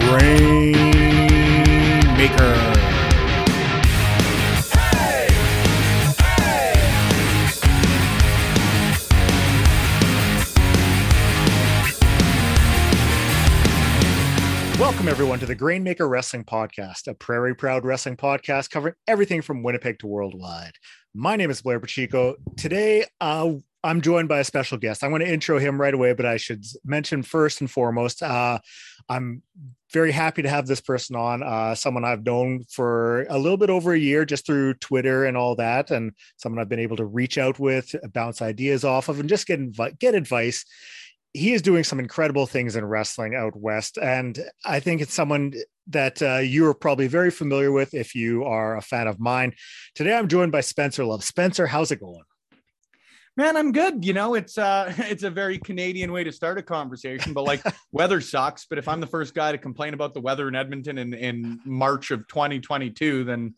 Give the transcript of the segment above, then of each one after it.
Grain Maker. Welcome, everyone, to the Grainmaker Wrestling Podcast, a Prairie Proud wrestling podcast covering everything from Winnipeg to worldwide. My name is Blair Pacheco. Today, uh, I'm joined by a special guest. I'm going to intro him right away, but I should mention first and foremost, uh, I'm very happy to have this person on, uh, someone I've known for a little bit over a year just through Twitter and all that, and someone I've been able to reach out with, bounce ideas off of, and just get, invi- get advice. He is doing some incredible things in wrestling out west and i think it's someone that uh, you are probably very familiar with if you are a fan of mine. Today i'm joined by spencer love. Spencer how's it going man i'm good you know it's uh it's a very canadian way to start a conversation but like weather sucks but if i'm the first guy to complain about the weather in edmonton in in march of 2022 then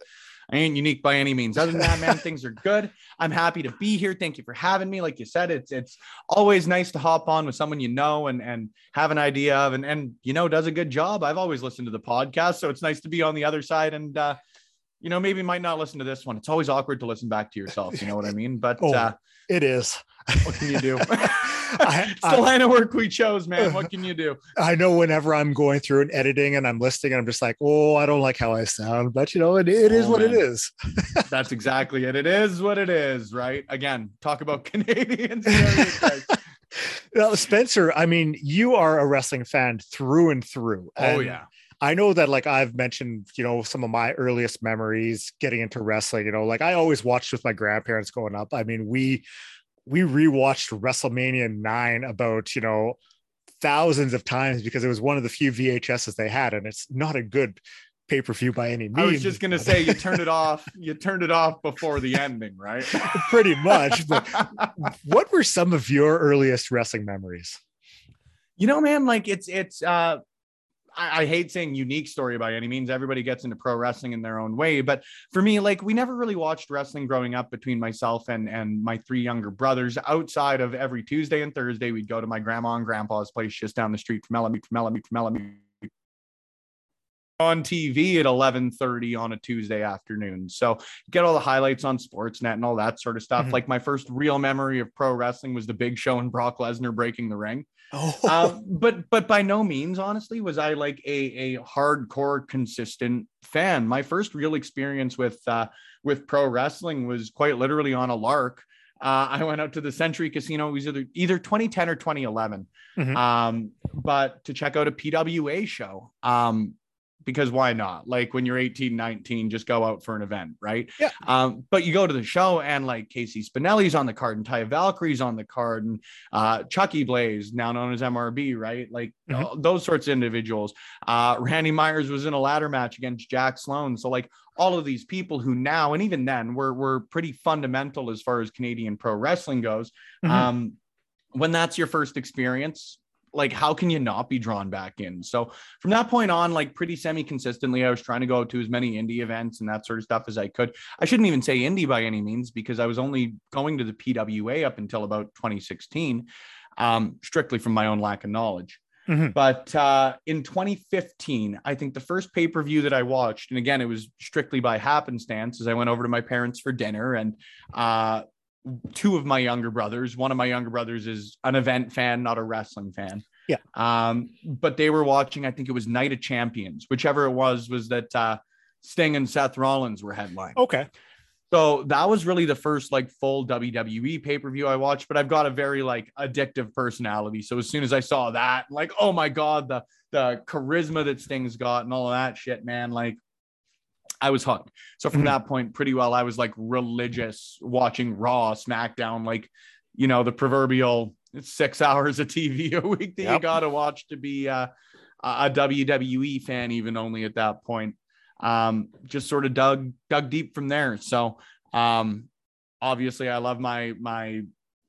I ain't unique by any means. Other than that, man, things are good. I'm happy to be here. Thank you for having me. Like you said, it's it's always nice to hop on with someone you know and and have an idea of and and you know does a good job. I've always listened to the podcast, so it's nice to be on the other side and uh you know maybe might not listen to this one. It's always awkward to listen back to yourself, you know what I mean? But oh, uh it is. what can you do? I, it's the line of work we chose, man. What can you do? I know whenever I'm going through and editing and I'm listening, and I'm just like, oh, I don't like how I sound, but you know, it, it is oh, what man. it is. That's exactly it. It is what it is, right? Again, talk about Canadians. now, Spencer, I mean, you are a wrestling fan through and through. oh, yeah. I know that like I've mentioned, you know, some of my earliest memories getting into wrestling, you know, like I always watched with my grandparents growing up. I mean, we we rewatched WrestleMania 9 about, you know, thousands of times because it was one of the few VHSs they had and it's not a good pay-per-view by any means. I was just gonna say you turned it off, you turned it off before the ending, right? Pretty much. But what were some of your earliest wrestling memories? You know, man, like it's it's uh I, I, hate saying unique story by any means. Everybody gets into pro wrestling in their own way. But for me, like we never really watched wrestling growing up between myself and and my three younger brothers. Outside of every Tuesday and Thursday, we'd go to my grandma and grandpa's place just down the street from Elamute, from Elamute, from Elamute on TV at 11:30 on a Tuesday afternoon. So get all the highlights on Sportsnet and all that sort of stuff. Mm-hmm. Like my first real memory of pro wrestling was the Big Show and Brock Lesnar breaking the ring. Oh. Uh, but but by no means, honestly, was I like a a hardcore consistent fan. My first real experience with uh, with pro wrestling was quite literally on a lark. Uh, I went out to the Century Casino. It was either either 2010 or 2011, mm-hmm. um, but to check out a PWA show. Um, because why not? Like when you're 18, 19, just go out for an event, right? Yeah. Um, but you go to the show and like Casey Spinelli's on the card and Taya Valkyrie's on the card and uh, Chucky Blaze, now known as MRB, right? Like mm-hmm. those sorts of individuals. Uh, Randy Myers was in a ladder match against Jack Sloan. So like all of these people who now and even then were were pretty fundamental as far as Canadian pro wrestling goes. Mm-hmm. Um, when that's your first experience, like how can you not be drawn back in? So from that point on like pretty semi consistently i was trying to go to as many indie events and that sort of stuff as i could. I shouldn't even say indie by any means because i was only going to the pwa up until about 2016 um, strictly from my own lack of knowledge. Mm-hmm. But uh, in 2015, I think the first pay per view that I watched, and again, it was strictly by happenstance, as I went over to my parents for dinner, and uh, two of my younger brothers. One of my younger brothers is an event fan, not a wrestling fan. Yeah. Um, but they were watching, I think it was Night of Champions, whichever it was, was that uh, Sting and Seth Rollins were headline. Okay. So that was really the first like full WWE pay per view I watched, but I've got a very like addictive personality. So as soon as I saw that, like, oh my God, the the charisma that Sting's got and all of that shit, man, like I was hooked. So from mm-hmm. that point, pretty well, I was like religious watching Raw, SmackDown, like you know the proverbial six hours of TV a week that yep. you got to watch to be uh, a WWE fan, even only at that point. Um, just sort of dug dug deep from there. So um, obviously, I love my my.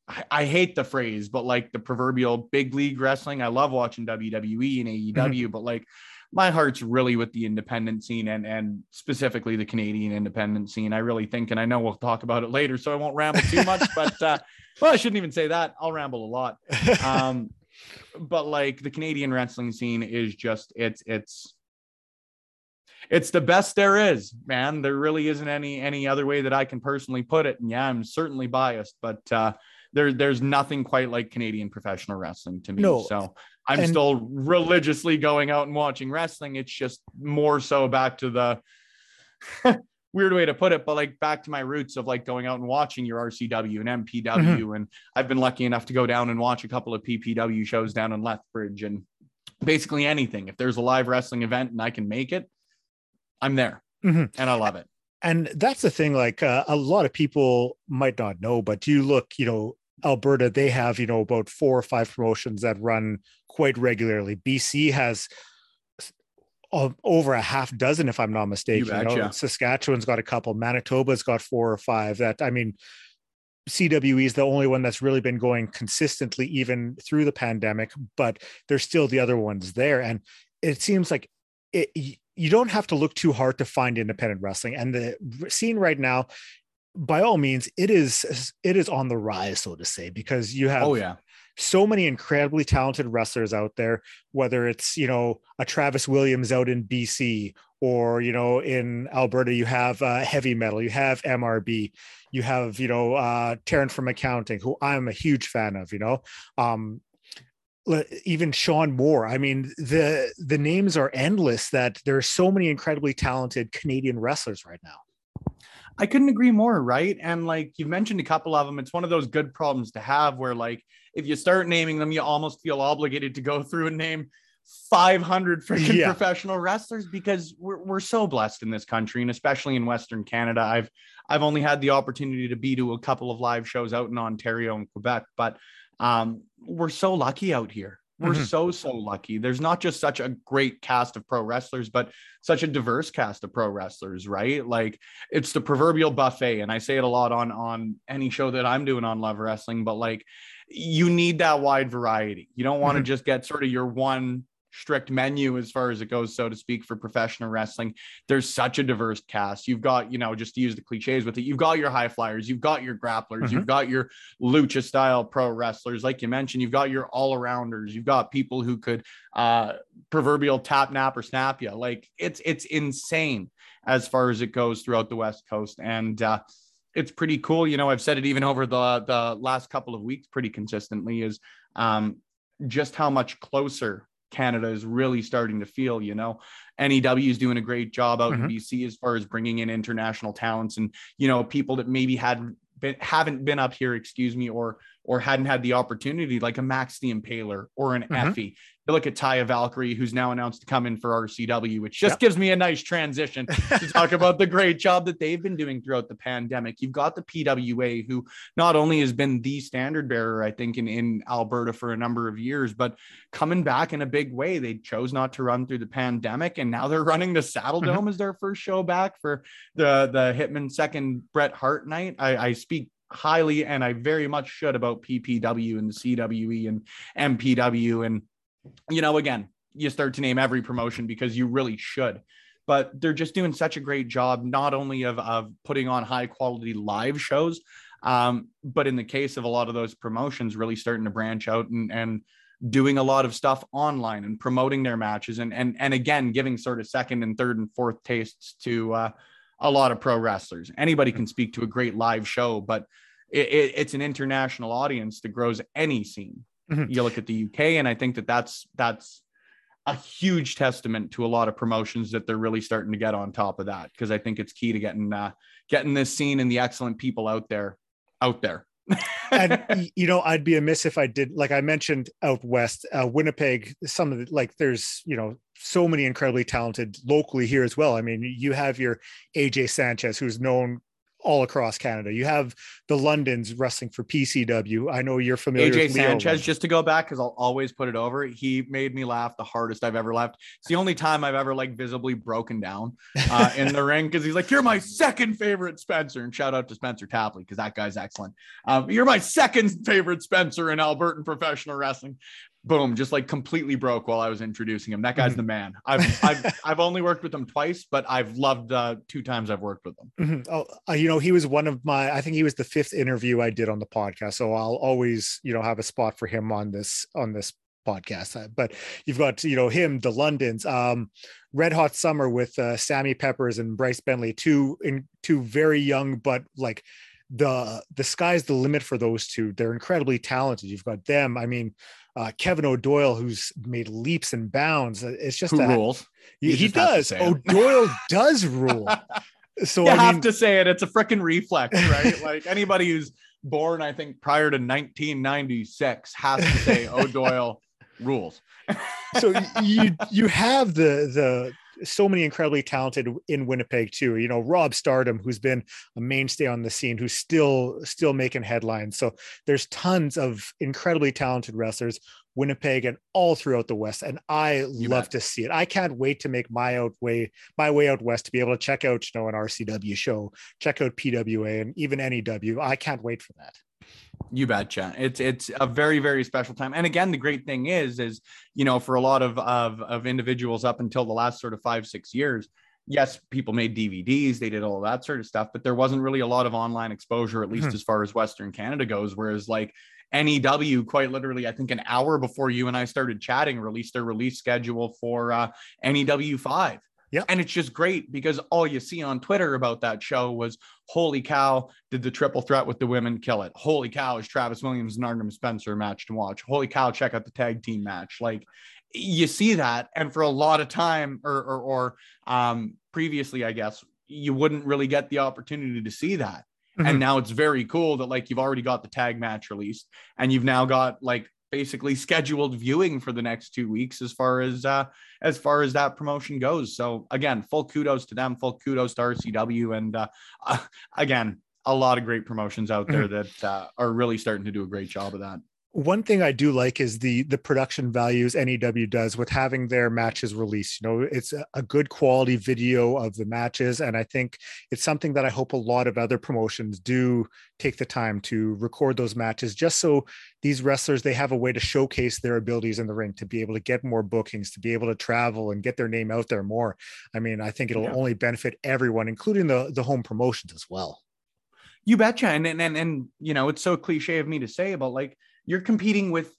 I, I hate the phrase, but like the proverbial big league wrestling, I love watching WWE and AEW, mm-hmm. but like my heart's really with the independent scene and and specifically the Canadian independent scene. I really think, and I know we'll talk about it later, so I won't ramble too much. but uh, well, I shouldn't even say that. I'll ramble a lot. Um, but like the Canadian wrestling scene is just it's it's it's the best there is, man. There really isn't any any other way that I can personally put it. And yeah, I'm certainly biased, but uh there there's nothing quite like Canadian professional wrestling to me. No. So I'm and- still religiously going out and watching wrestling. It's just more so back to the weird way to put it, but like back to my roots of like going out and watching your RCW and MPW. Mm-hmm. And I've been lucky enough to go down and watch a couple of PPW shows down in Lethbridge and basically anything. If there's a live wrestling event and I can make it, I'm there mm-hmm. and I love it. And that's the thing, like uh, a lot of people might not know, but you look, you know, Alberta, they have, you know, about four or five promotions that run quite regularly. BC has over a half dozen, if I'm not mistaken. You, know, Saskatchewan's got a couple. Manitoba's got four or five. That I mean, CWE is the only one that's really been going consistently, even through the pandemic. But there's still the other ones there, and it seems like it. You don't have to look too hard to find independent wrestling, and the scene right now by all means it is it is on the rise so to say because you have oh yeah so many incredibly talented wrestlers out there, whether it's, you know, a Travis Williams out in BC or, you know, in Alberta, you have uh, heavy metal, you have MRB, you have, you know, uh, Taryn from accounting, who I'm a huge fan of, you know, um, even Sean Moore. I mean, the the names are endless. That there are so many incredibly talented Canadian wrestlers right now. I couldn't agree more, right? And like you've mentioned a couple of them, it's one of those good problems to have where like if you start naming them, you almost feel obligated to go through and name 500 freaking yeah. professional wrestlers because we're, we're so blessed in this country and especially in Western Canada. I've I've only had the opportunity to be to a couple of live shows out in Ontario and Quebec, but um, we're so lucky out here. We're mm-hmm. so, so lucky. There's not just such a great cast of pro wrestlers, but such a diverse cast of pro wrestlers, right? Like it's the proverbial buffet. And I say it a lot on on any show that I'm doing on Love Wrestling, but like you need that wide variety. You don't want to mm-hmm. just get sort of your one strict menu as far as it goes, so to speak, for professional wrestling. There's such a diverse cast. You've got, you know, just to use the cliches with it, you've got your high flyers, you've got your grapplers, mm-hmm. you've got your lucha style pro wrestlers, like you mentioned, you've got your all arounders, you've got people who could uh proverbial tap nap or snap you. Like it's it's insane as far as it goes throughout the West Coast. And uh it's pretty cool. You know, I've said it even over the the last couple of weeks pretty consistently is um just how much closer Canada is really starting to feel. You know, NEW is doing a great job out mm-hmm. in BC as far as bringing in international talents and you know people that maybe hadn't been haven't been up here, excuse me, or or hadn't had the opportunity, like a Max the Impaler or an mm-hmm. Effy. You look at Taya Valkyrie, who's now announced to come in for RCW, which just yep. gives me a nice transition to talk about the great job that they've been doing throughout the pandemic. You've got the PWA, who not only has been the standard bearer, I think, in, in Alberta for a number of years, but coming back in a big way. They chose not to run through the pandemic, and now they're running the Saddle mm-hmm. Dome mm-hmm. as their first show back for the, the Hitman second Bret Hart night. I, I speak highly and I very much should about PPW and the CWE and MPW. And, you know, again, you start to name every promotion because you really should. But they're just doing such a great job, not only of, of putting on high quality live shows, um, but in the case of a lot of those promotions, really starting to branch out and, and doing a lot of stuff online and promoting their matches and and and again giving sort of second and third and fourth tastes to uh, a lot of pro wrestlers. Anybody can speak to a great live show, but it, it, it's an international audience that grows any scene. Mm-hmm. You look at the UK, and I think that that's that's a huge testament to a lot of promotions that they're really starting to get on top of that because I think it's key to getting uh, getting this scene and the excellent people out there out there. and you know, I'd be amiss if I did. Like I mentioned, out west, uh, Winnipeg. Some of the like, there's you know so many incredibly talented locally here as well. I mean, you have your AJ Sanchez, who's known all across Canada. You have the Londons wrestling for PCW. I know you're familiar. AJ Sanchez, just to go back because I'll always put it over. He made me laugh the hardest I've ever laughed. It's the only time I've ever like visibly broken down uh, in the ring because he's like, "You're my second favorite Spencer," and shout out to Spencer Tapley because that guy's excellent. Um, you're my second favorite Spencer in Albertan professional wrestling boom, just like completely broke while I was introducing him. That guy's mm-hmm. the man. I've, I've, I've only worked with him twice, but I've loved uh, two times I've worked with him. Mm-hmm. Oh, uh, you know, he was one of my, I think he was the fifth interview I did on the podcast. So I'll always, you know, have a spot for him on this, on this podcast. Uh, but you've got you know him, the Londons, um, Red Hot Summer with uh, Sammy Peppers and Bryce Bentley, two in two very young but like the the sky's the limit for those two. They're incredibly talented. You've got them. I mean, uh, Kevin O'Doyle, who's made leaps and bounds. Uh, it's just Who a, rules. He, he just does. say it. O'Doyle does rule. So you I have mean, to say it. It's a freaking reflex, right? like anybody who's born, I think, prior to 1996 has to say O'Doyle rules. so you you have the the so many incredibly talented in Winnipeg too. You know, Rob Stardom, who's been a mainstay on the scene, who's still still making headlines. So there's tons of incredibly talented wrestlers, Winnipeg and all throughout the West, and I You love bet. to see it. I can't wait to make my out way my way out west to be able to check out you know an RCW show, check out PWA, and even NEW. I can't wait for that. You betcha. It's it's a very very special time. And again, the great thing is is you know for a lot of of of individuals up until the last sort of five six years. Yes, people made DVDs, they did all that sort of stuff, but there wasn't really a lot of online exposure, at least Mhm. as far as Western Canada goes. Whereas, like NEW, quite literally, I think an hour before you and I started chatting, released their release schedule for uh, NEW 5. Yeah. And it's just great because all you see on Twitter about that show was holy cow, did the triple threat with the women kill it? Holy cow, is Travis Williams and Artemis Spencer a match to watch? Holy cow, check out the tag team match. Like you see that. And for a lot of time or or, or um previously, I guess, you wouldn't really get the opportunity to see that. Mhm. And now it's very cool that like you've already got the tag match released and you've now got like basically scheduled viewing for the next two weeks as far as uh as far as that promotion goes. So again, full kudos to them, full kudos to RCW, and uh, uh, again, a lot of great promotions out there that uh, are really starting to do a great job of that. One thing I do like is the the production values NEW does with having their matches released. You know, it's a, good quality video of the matches, and I think it's something that I hope a lot of other promotions do take the time to record those matches, just so these wrestlers they have a way to showcase their abilities in the ring, to be able to get more bookings, to be able to travel and get their name out there more. I mean, I think it'll Yeah. only benefit everyone, including the the home promotions as well. You betcha. And, and and and you know, it's so cliche of me to say, but like you're competing with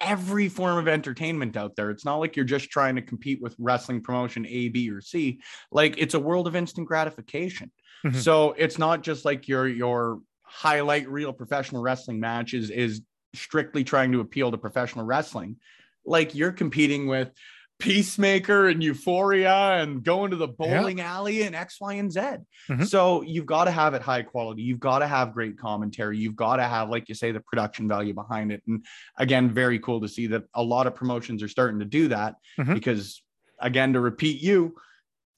every form of entertainment out there. It's not like you're just trying to compete with wrestling promotion A, B, or C. Like it's a world of instant gratification. Mhm. So it's not just like your your highlight reel professional wrestling match is is strictly trying to appeal to professional wrestling. Like you're competing with Peacemaker and Euphoria and going to the bowling alley and X, Y, and Z. Mhm. So you've got to have it high quality. You've got to have great commentary. You've got to have, like you say, the production value behind it. And again, very cool to see that a lot of promotions are starting to do that Mhm. because, again, to repeat you,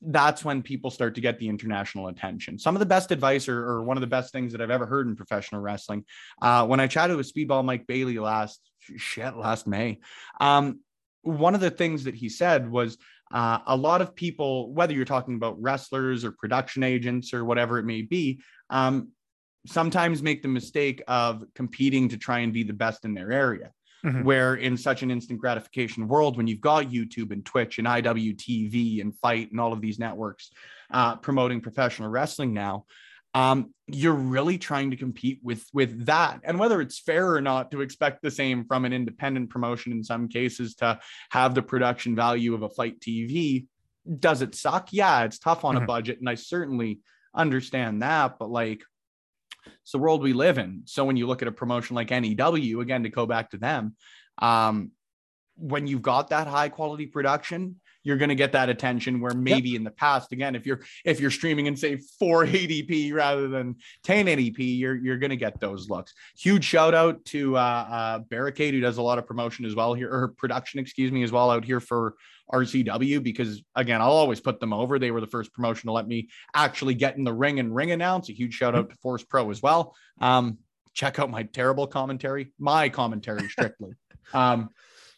that's when people start to get the international attention. Some of the best advice or, or one of the best things that I've ever heard in professional wrestling. Uh, when I chatted with Speedball Mike Bailey last shit last May, um, one of the things that he said was uh, a lot of people, whether you're talking about wrestlers or production agents or whatever it may be, um, sometimes make the mistake of competing to try and be the best in their area. Mhm. Where in such an instant gratification world, when you've got YouTube and Twitch and IWTV and FITE and all of these networks uh, promoting professional wrestling now, um, you're really trying to compete with with that. And whether it's fair or not to expect the same from an independent promotion in some cases to have the production value of a FITE TV, does it suck? Yeah, it's tough on a Mhm. budget, and I certainly understand that. But like, it's the world we live in. So when you look at a promotion like NEW, again, to go back to them, um, when you've got that high quality production, you're going to get that attention where maybe in the past, again, if you're if you're streaming in say 480p rather than 1080p, you're you're going to get those looks. Huge shout out to uh, uh, Barricade who does a lot of promotion as well here, or production, excuse me, as well out here for RCW because again, I'll always put them over. They were the first promotion to let me actually get in the ring and ring announce. A huge shout out to Force Pro as well. Um, check out my terrible commentary, my commentary strictly. um,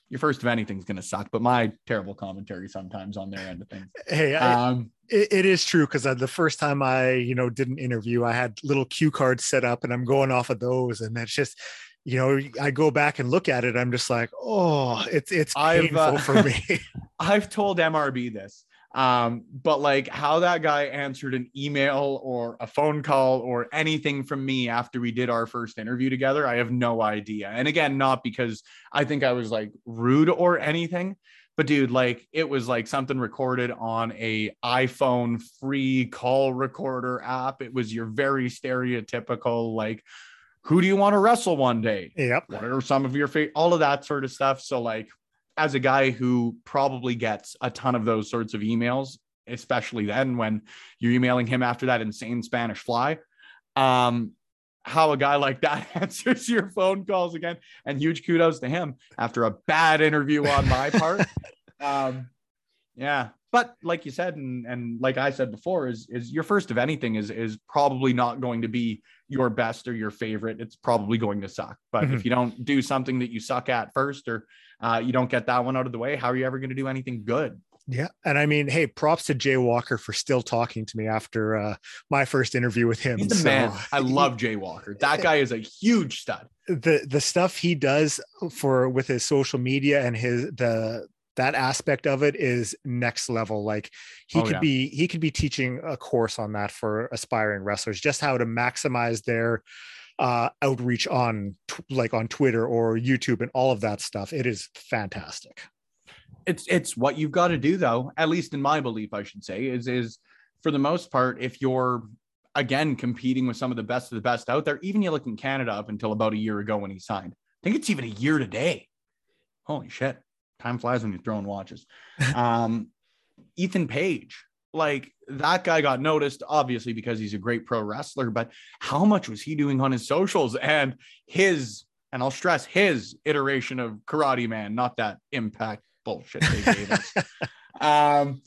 your first of anything's gonna suck, but my terrible commentary sometimes on their end of things. Hey, I, Um, it, it is true because the first time I, you know, did an interview, I had little cue cards set up, and I'm going off of those, and it's just, you know, I go back and look at it, I'm just like, oh, it's it's I've, painful uh, for me. I've told MRB this. Um, but like how that guy answered an email or a phone call or anything from me after we did our first interview together, I have no idea. And again, not because I think I was like rude or anything, but dude, like it was like something recorded on a iPhone free call recorder app. It was your very stereotypical like who do you want to wrestle one day? Yep. What are some of your favorite all of that sort of stuff. So like as a guy who probably gets a ton of those sorts of emails, especially then when you're emailing him after that insane Spanish fly, um, how a guy like that answers your phone calls again. And huge kudos to him after a bad interview on my part. um, yeah. But like you said, and, and like I said before, is is your first of anything is is probably not going to be your best or your favorite. It's probably going to suck. But mm-hmm. if you don't do something that you suck at first or uh, you don't get that one out of the way, how are you ever going to do anything good? Yeah. And I mean, hey, props to Jay Walker for still talking to me after uh, my first interview with him. He's the so, man. I love Jay Walker. That guy is a huge stud. The the stuff he does for with his social media and his the that aspect of it is next level like he oh, could yeah. be he could be teaching a course on that for aspiring wrestlers just how to maximize their uh, outreach on like on Twitter or YouTube and all of that stuff. It is fantastic. It's it's what you've got to do though. At least in my belief, I should say is is for the most part, if you're again competing with some of the best of the best out there, even you look in Canada up until about a year ago when he signed. I think it's even a year today. Holy shit! Time flies when you're throwing watches. um, Ethan Page, like that guy got noticed obviously because he's a great pro wrestler but how much was he doing on his socials and his and i'll stress his iteration of karate man not that impact bullshit they gave us um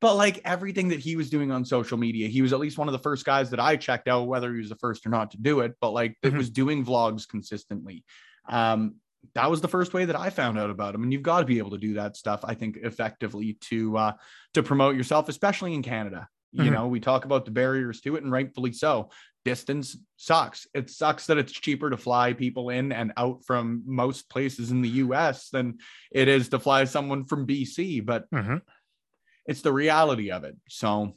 but like everything that he was doing on social media he was at least one of the first guys that i checked out whether he was the first or not to do it but like mm-hmm. it was doing vlogs consistently um that was the first way that I found out about him. And you've got to be able to do that stuff, I think, effectively to uh, to promote yourself, especially in Canada. You mm-hmm. know, we talk about the barriers to it, and rightfully so. Distance sucks. It sucks that it's cheaper to fly people in and out from most places in the US than it is to fly someone from BC, but mm-hmm. it's the reality of it. So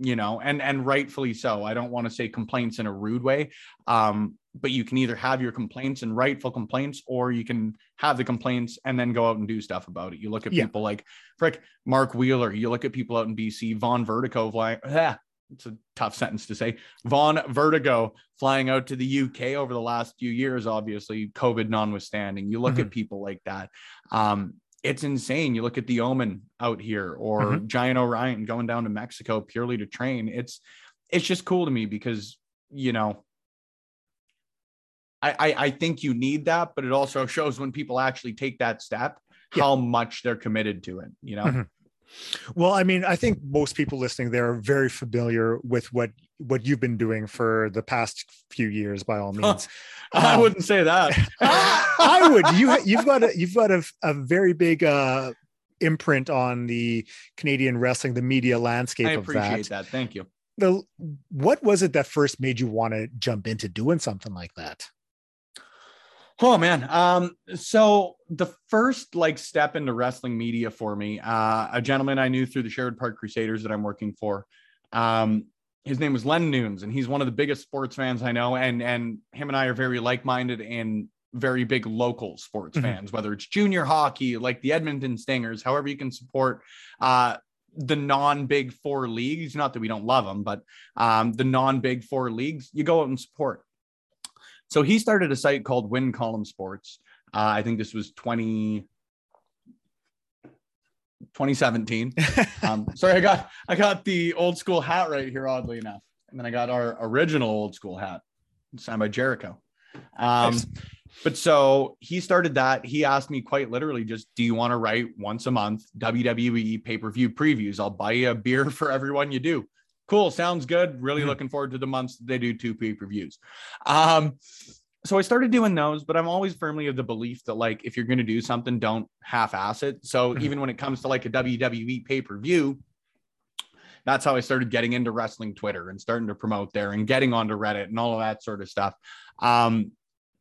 you know and and rightfully so i don't want to say complaints in a rude way um but you can either have your complaints and rightful complaints or you can have the complaints and then go out and do stuff about it you look at yeah. people like frick mark wheeler you look at people out in bc vaughn vertigo flying yeah, it's a tough sentence to say vaughn vertigo flying out to the uk over the last few years obviously covid notwithstanding you look mm-hmm. at people like that um it's insane. You look at the Omen out here or mm-hmm. Giant Orion going down to Mexico purely to train. It's it's just cool to me because you know I, I, I think you need that, but it also shows when people actually take that step yeah. how much they're committed to it. You know. Mm-hmm. Well, I mean, I think most people listening there are very familiar with what what you've been doing for the past few years. By all means, I um, wouldn't say that. I would. You you've got a you've got a, a very big uh, imprint on the Canadian wrestling, the media landscape. I appreciate that. that. Thank you. The what was it that first made you want to jump into doing something like that? Oh man. Um, so the first like step into wrestling media for me, uh, a gentleman I knew through the Sherwood Park Crusaders that I'm working for. Um, his name was Len Nunes, and he's one of the biggest sports fans I know. And and him and I are very like-minded and very big local sports mm-hmm. fans, whether it's junior hockey, like the Edmonton Stingers, however you can support uh the non-big four leagues. Not that we don't love them, but um, the non-big four leagues, you go out and support. So he started a site called Win Column Sports. Uh, I think this was 20, 2017. um, sorry, I got I got the old school hat right here, oddly enough, and then I got our original old school hat signed by Jericho. Um, nice. But so he started that. He asked me quite literally, just do you want to write once a month WWE pay per view previews? I'll buy you a beer for everyone you do cool sounds good really mm-hmm. looking forward to the months that they do two pay-per-views um so i started doing those but i'm always firmly of the belief that like if you're going to do something don't half-ass it so mm-hmm. even when it comes to like a wwe pay-per-view that's how i started getting into wrestling twitter and starting to promote there and getting onto reddit and all of that sort of stuff um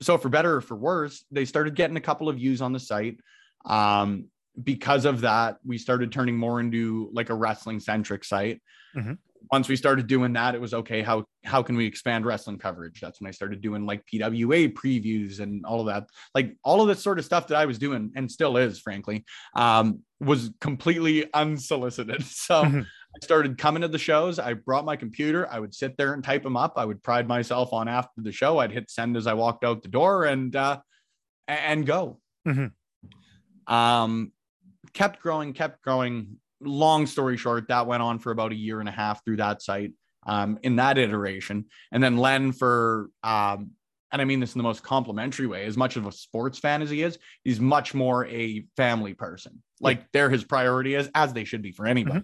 so for better or for worse they started getting a couple of views on the site um because of that, we started turning more into like a wrestling centric site. Mhm. Once we started doing that, it was okay. How how can we expand wrestling coverage? That's when I started doing like PWA previews and all of that. Like all of this sort of stuff that I was doing and still is, frankly, um, was completely unsolicited. So Mhm. I started coming to the shows. I brought my computer. I would sit there and type them up. I would pride myself on after the show. I'd hit send as I walked out the door and uh, and go. Mhm. Um, kept growing, kept growing. Long story short, that went on for about a year and a half through that site. Um, in that iteration, and then Len for um, and I mean this in the most complimentary way. As much of a sports fan as he is, he's much more a family person. Like they're his priority as as they should be for anybody.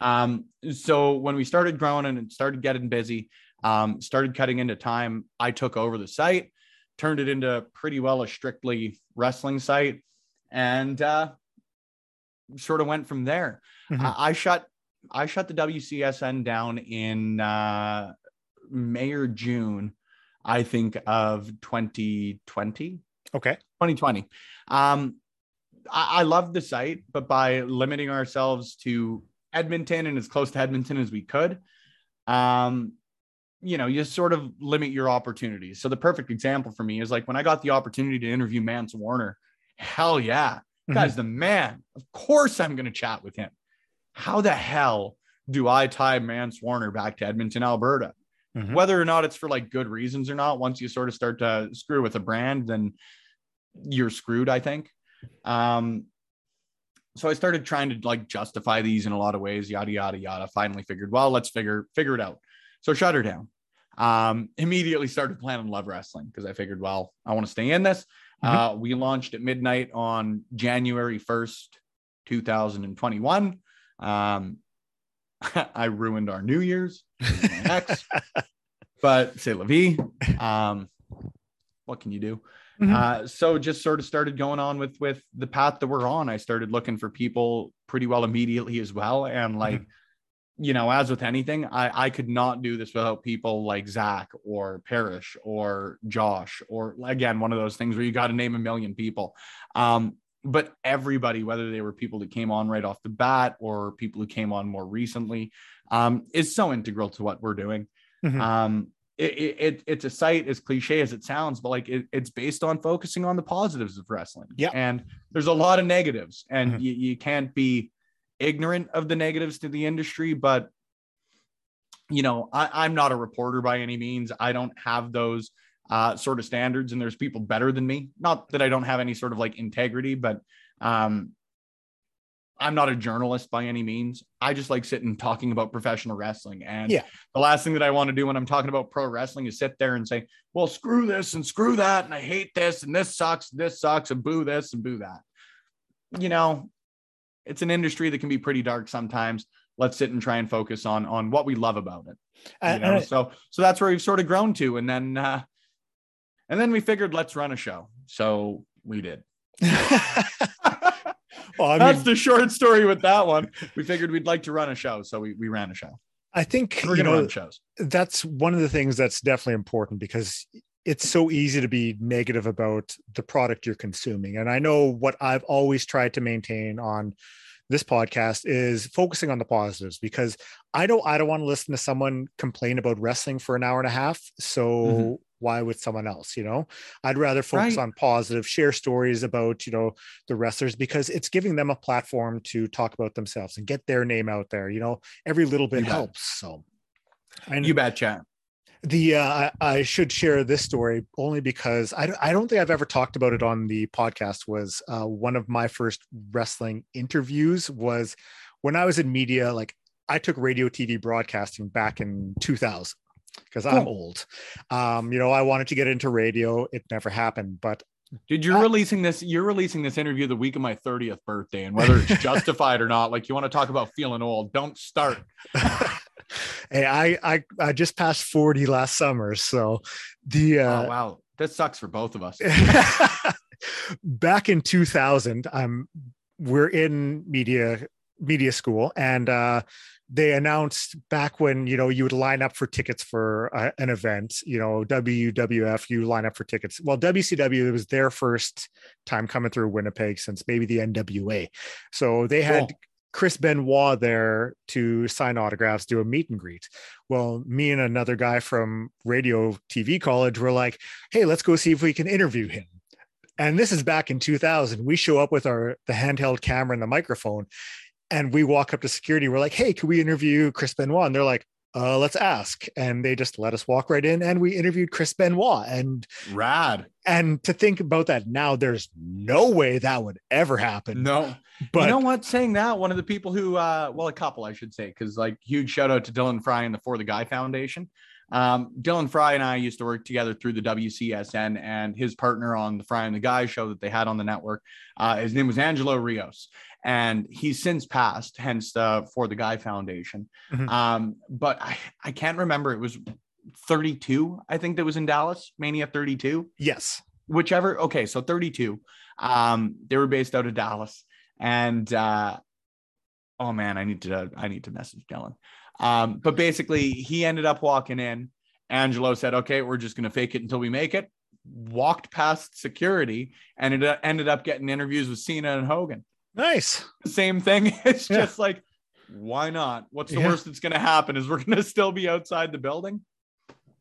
Um, so when we started growing and started getting busy, um, started cutting into time, I took over the site, turned it into pretty well a strictly wrestling site, and uh, sort of went from there. Mhm. I, I shut I shut the WCSN down in uh, May or June, I think of 2020. Okay. 2020. Um, I, I love the site, but by limiting ourselves to Edmonton and as close to Edmonton as we could, um, you know, you sort of limit your opportunities. So the perfect example for me is like when I got the opportunity to interview Mance Warner, hell yeah, Mhm. guy's the man. Of course, I'm going to chat with him. How the hell do I tie Mance Warner back to Edmonton, Alberta? Mhm. whether or not it's for like good reasons or not once you sort of start to screw with a brand then you're screwed i think um so i started trying to like justify these in a lot of ways yada yada yada finally figured well let's figure figure it out so shut her down um immediately started planning love wrestling because i figured well i want to stay in this uh we launched at midnight on january 1st 2021 um i ruined our new year's my ex but say la vie. Um, what can you do? Mhm. Uh, so just sort of started going on with with the path that we're on. I started looking for people pretty well immediately as well, and like. You know, as with anything, I, I could not do this without people like Zach or Parrish or Josh or again one of those things where you got to name a million people. Um, but everybody, whether they were people that came on right off the bat or people who came on more recently, um, is so integral to what we're doing. Mhm. Um, it, it, it- it's a site as cliche as it sounds, but like it, it's based on focusing on the positives of wrestling. Yeah. And there's a lot of negatives, and Mhm. you, you can't be ignorant of the negatives to the industry, but you know, I, I'm not a reporter by any means. I don't have those uh, sort of standards, and there's people better than me. Not that I don't have any sort of like integrity, but um, I'm not a journalist by any means. I just like sitting talking about professional wrestling. And Yeah. the last thing that I want to do when I'm talking about pro wrestling is sit there and say, well, screw this and screw that. And I hate this and this sucks, this sucks, and boo this and boo that. You know, it's an industry that can be pretty dark sometimes. Let's sit and try and focus on on what we love about it. You And- know? and so so that's where we've sort of grown to. And then uh and then we figured let's run a show. So we did. well, I That's mean, the short story with that one. We figured we'd like to run a show, so we, we ran a show. I think We're you know run shows. that's one of the things that's definitely important because it's so easy to be negative about the product you're consuming. And I know what I've always tried to maintain on this podcast is focusing on the positives because I know I don't want to listen to someone complain about wrestling for an hour and a half. So Mhm. why would someone else, you know? I'd rather focus Right. on positive, share stories about, you know, the wrestlers because it's giving them a platform to talk about themselves and get their name out there. You know, every little bit You bet. helps. So I You betcha. The uh, I, should share this story only because I, don't- I don't think I've ever talked about it on the podcast. Was uh, one of my first wrestling interviews was when I was in media. Like I took radio, TV broadcasting back in 2000 because I'm old. Um, you know, I wanted to get into radio. It never happened, but Dude, you're Uh, releasing this. You're releasing this interview the week of my 30th birthday, and whether it's justified or not, like you want to talk about feeling old, don't start. hey, I, I I just passed 40 last summer, so the uh, oh wow, That sucks for both of us. back in 2000 um we're in media media school, and uh, they announced back when you know you would line up for tickets for uh, an event you know wwf you line up for tickets well wcw it was their first time coming through winnipeg since maybe the nwa so they had cool. Chris benoit there to sign autographs do a meet and greet well me and another guy from radio tv college were like hey let's go see if we can interview him and this is back in 2000 we show up with our the handheld camera and the microphone and we walk up to security. We're like, hey, can we interview Chris Benoit? And they're like, uh, let's ask. And they just let us walk right in and we interviewed Chris Benoit. And rad. And to think about that now, there's no way that would ever happen. No. But you know what? Saying that, one of the people who, uh, well, a couple, I should say, because like huge shout out to Dylan Fry and the For the Guy Foundation. Um, Dylan Fry and I used to work together through the WCSN, and his partner on the Fry and the Guy show that they had on the network, uh, his name was Angelo Rios and he's since passed, hence the For the Guy Foundation. Mm-hmm. Um, but I, I can't remember. It was 32, I think that was in Dallas, Mania 32. Yes. Whichever. Okay, so 32. Um, they were based out of Dallas. And uh, oh man, I need to I need to message Dylan. Um, but basically he ended up walking in. Angelo said, okay, we're just gonna fake it until we make it. Walked past security and it ended up getting interviews with Cena and Hogan. Nice. Same thing. It's yeah. just like, why not? What's the yeah. worst that's going to happen? Is we're going to still be outside the building?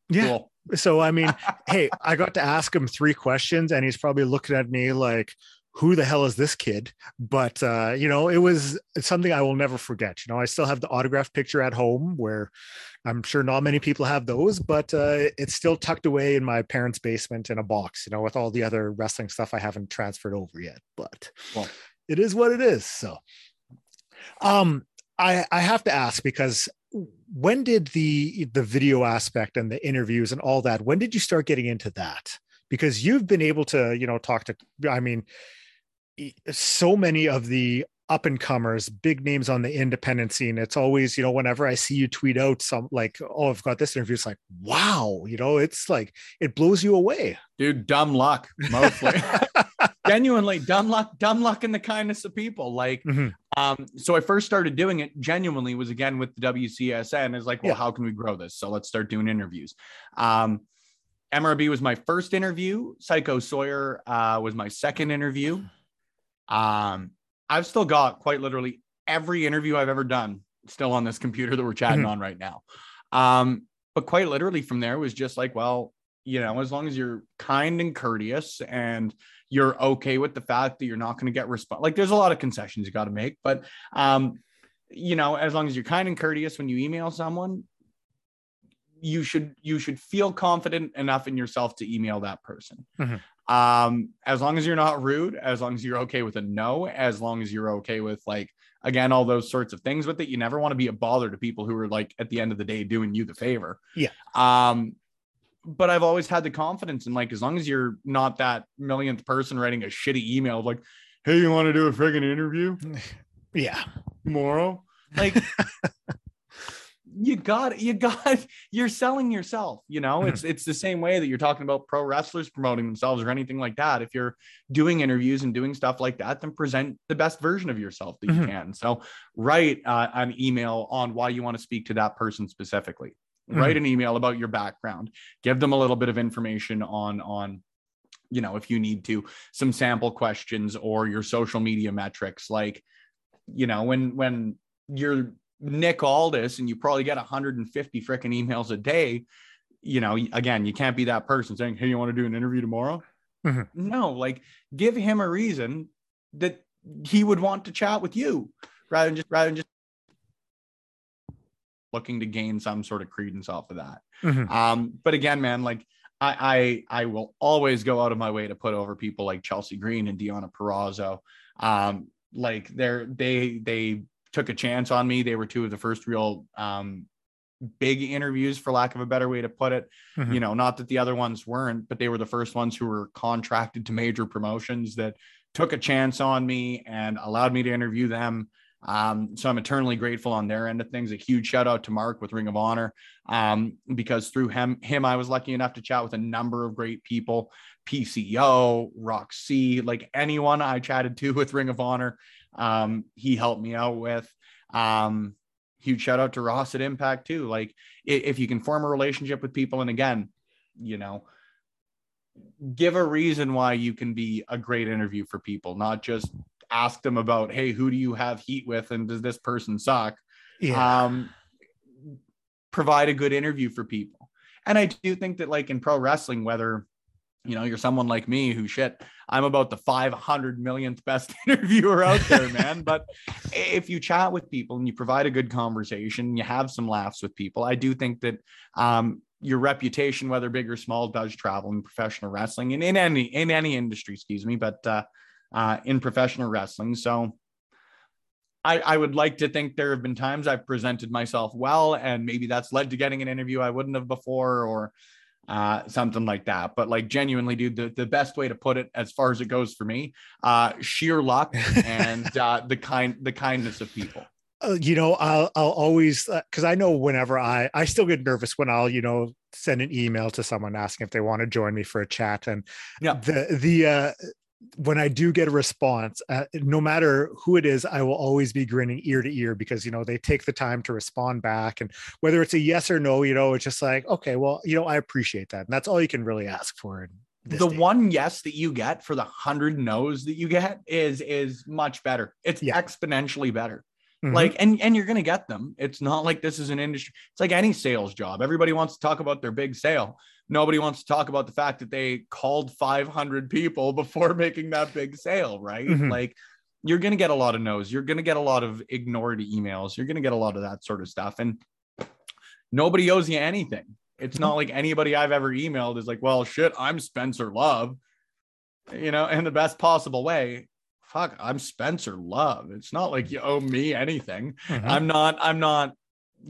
Yeah. Cool. So, I mean, hey, I got to ask him three questions and he's probably looking at me like, who the hell is this kid? But, uh, you know, it was something I will never forget. You know, I still have the autograph picture at home where I'm sure not many people have those, but uh, it's still tucked away in my parents' basement in a box, you know, with all the other wrestling stuff I haven't transferred over yet. But, well, it is what it is. So, um, I I have to ask because when did the the video aspect and the interviews and all that when did you start getting into that because you've been able to you know talk to i mean so many of the up and comers big names on the independent scene it's always you know whenever i see you tweet out some like oh i've got this interview it's like wow you know it's like it blows you away dude dumb luck mostly genuinely dumb luck, dumb luck in the kindness of people. Like, mm-hmm. um, so I first started doing it genuinely was again with the WCSN is like, well, yeah. how can we grow this? So let's start doing interviews. Um, MRB was my first interview. Psycho Sawyer uh, was my second interview. Um, I've still got quite literally every interview I've ever done still on this computer that we're chatting mm-hmm. on right now. Um, but quite literally from there was just like, well, you know, as long as you're kind and courteous and you're okay with the fact that you're not going to get response. Like there's a lot of concessions you got to make, but um, you know, as long as you're kind and courteous when you email someone, you should you should feel confident enough in yourself to email that person. Mm-hmm. Um, as long as you're not rude, as long as you're okay with a no, as long as you're okay with like again all those sorts of things with it, you never want to be a bother to people who are like at the end of the day doing you the favor. Yeah. Um, but I've always had the confidence and like as long as you're not that millionth person writing a shitty email like, hey, you want to do a friggin' interview? Yeah. Tomorrow. Like you got you got you're selling yourself, you know. It's it's the same way that you're talking about pro wrestlers promoting themselves or anything like that. If you're doing interviews and doing stuff like that, then present the best version of yourself that you mm-hmm. can. So write uh, an email on why you want to speak to that person specifically mm-hmm. write an email about your background give them a little bit of information on on you know if you need to some sample questions or your social media metrics like you know when when you're nick aldis and you probably get 150 freaking emails a day you know again you can't be that person saying hey you want to do an interview tomorrow mm-hmm. no like give him a reason that he would want to chat with you rather than just rather than just looking to gain some sort of credence off of that. Mm-hmm. Um, but again, man, like I, I I will always go out of my way to put over people like Chelsea Green and Deonna Purrazzo. Um, like they're they they took a chance on me. They were two of the first real um big interviews for lack of a better way to put it mm-hmm. you know not that the other ones weren't but they were the first ones who were contracted to major promotions that took a chance on me and allowed me to interview them um, so I'm eternally grateful on their end of things. A huge shout out to Mark with Ring of Honor um, because through him, him, I was lucky enough to chat with a number of great people PCO, Roxy, like anyone I chatted to with Ring of Honor, um, he helped me out with. Um, huge shout out to Ross at Impact too. Like if you can form a relationship with people, and again, you know, give a reason why you can be a great interview for people, not just ask them about, hey, who do you have heat with, and does this person suck? Yeah. Um, provide a good interview for people. And I do think that, like in pro wrestling, whether you know you're someone like me who shit, I'm about the 500 millionth best interviewer out there, man. but if you chat with people and you provide a good conversation, you have some laughs with people, I do think that um, your reputation, whether big or small, does travel in professional wrestling and in any in any industry, excuse me, but uh, uh, in professional wrestling. So I, I would like to think there have been times I've presented myself well, and maybe that's led to getting an interview I wouldn't have before, or uh, something like that. But like genuinely, dude, the, the best way to put it, as far as it goes for me, uh, sheer luck and uh, the kind the kindness of people. Uh, you know, I'll I'll always because uh, I know whenever I I still get nervous when I'll you know send an email to someone asking if they want to join me for a chat and yeah the the uh when I do get a response, uh, no matter who it is, I will always be grinning ear to ear because you know they take the time to respond back, and whether it's a yes or no, you know, it's just like okay, well, you know, I appreciate that, and that's all you can really ask for. The day. one yes that you get for the hundred no's that you get is is much better. It's yeah. exponentially better. Mm-hmm. Like, and and you're gonna get them. It's not like this is an industry. It's like any sales job. Everybody wants to talk about their big sale nobody wants to talk about the fact that they called 500 people before making that big sale, right? Mm-hmm. Like you're going to get a lot of no's. You're going to get a lot of ignored emails. You're going to get a lot of that sort of stuff. And nobody owes you anything. It's not like anybody I've ever emailed is like, well, shit, I'm Spencer Love, you know, in the best possible way. Fuck, I'm Spencer Love. It's not like you owe me anything. Mm-hmm. I'm not, I'm not,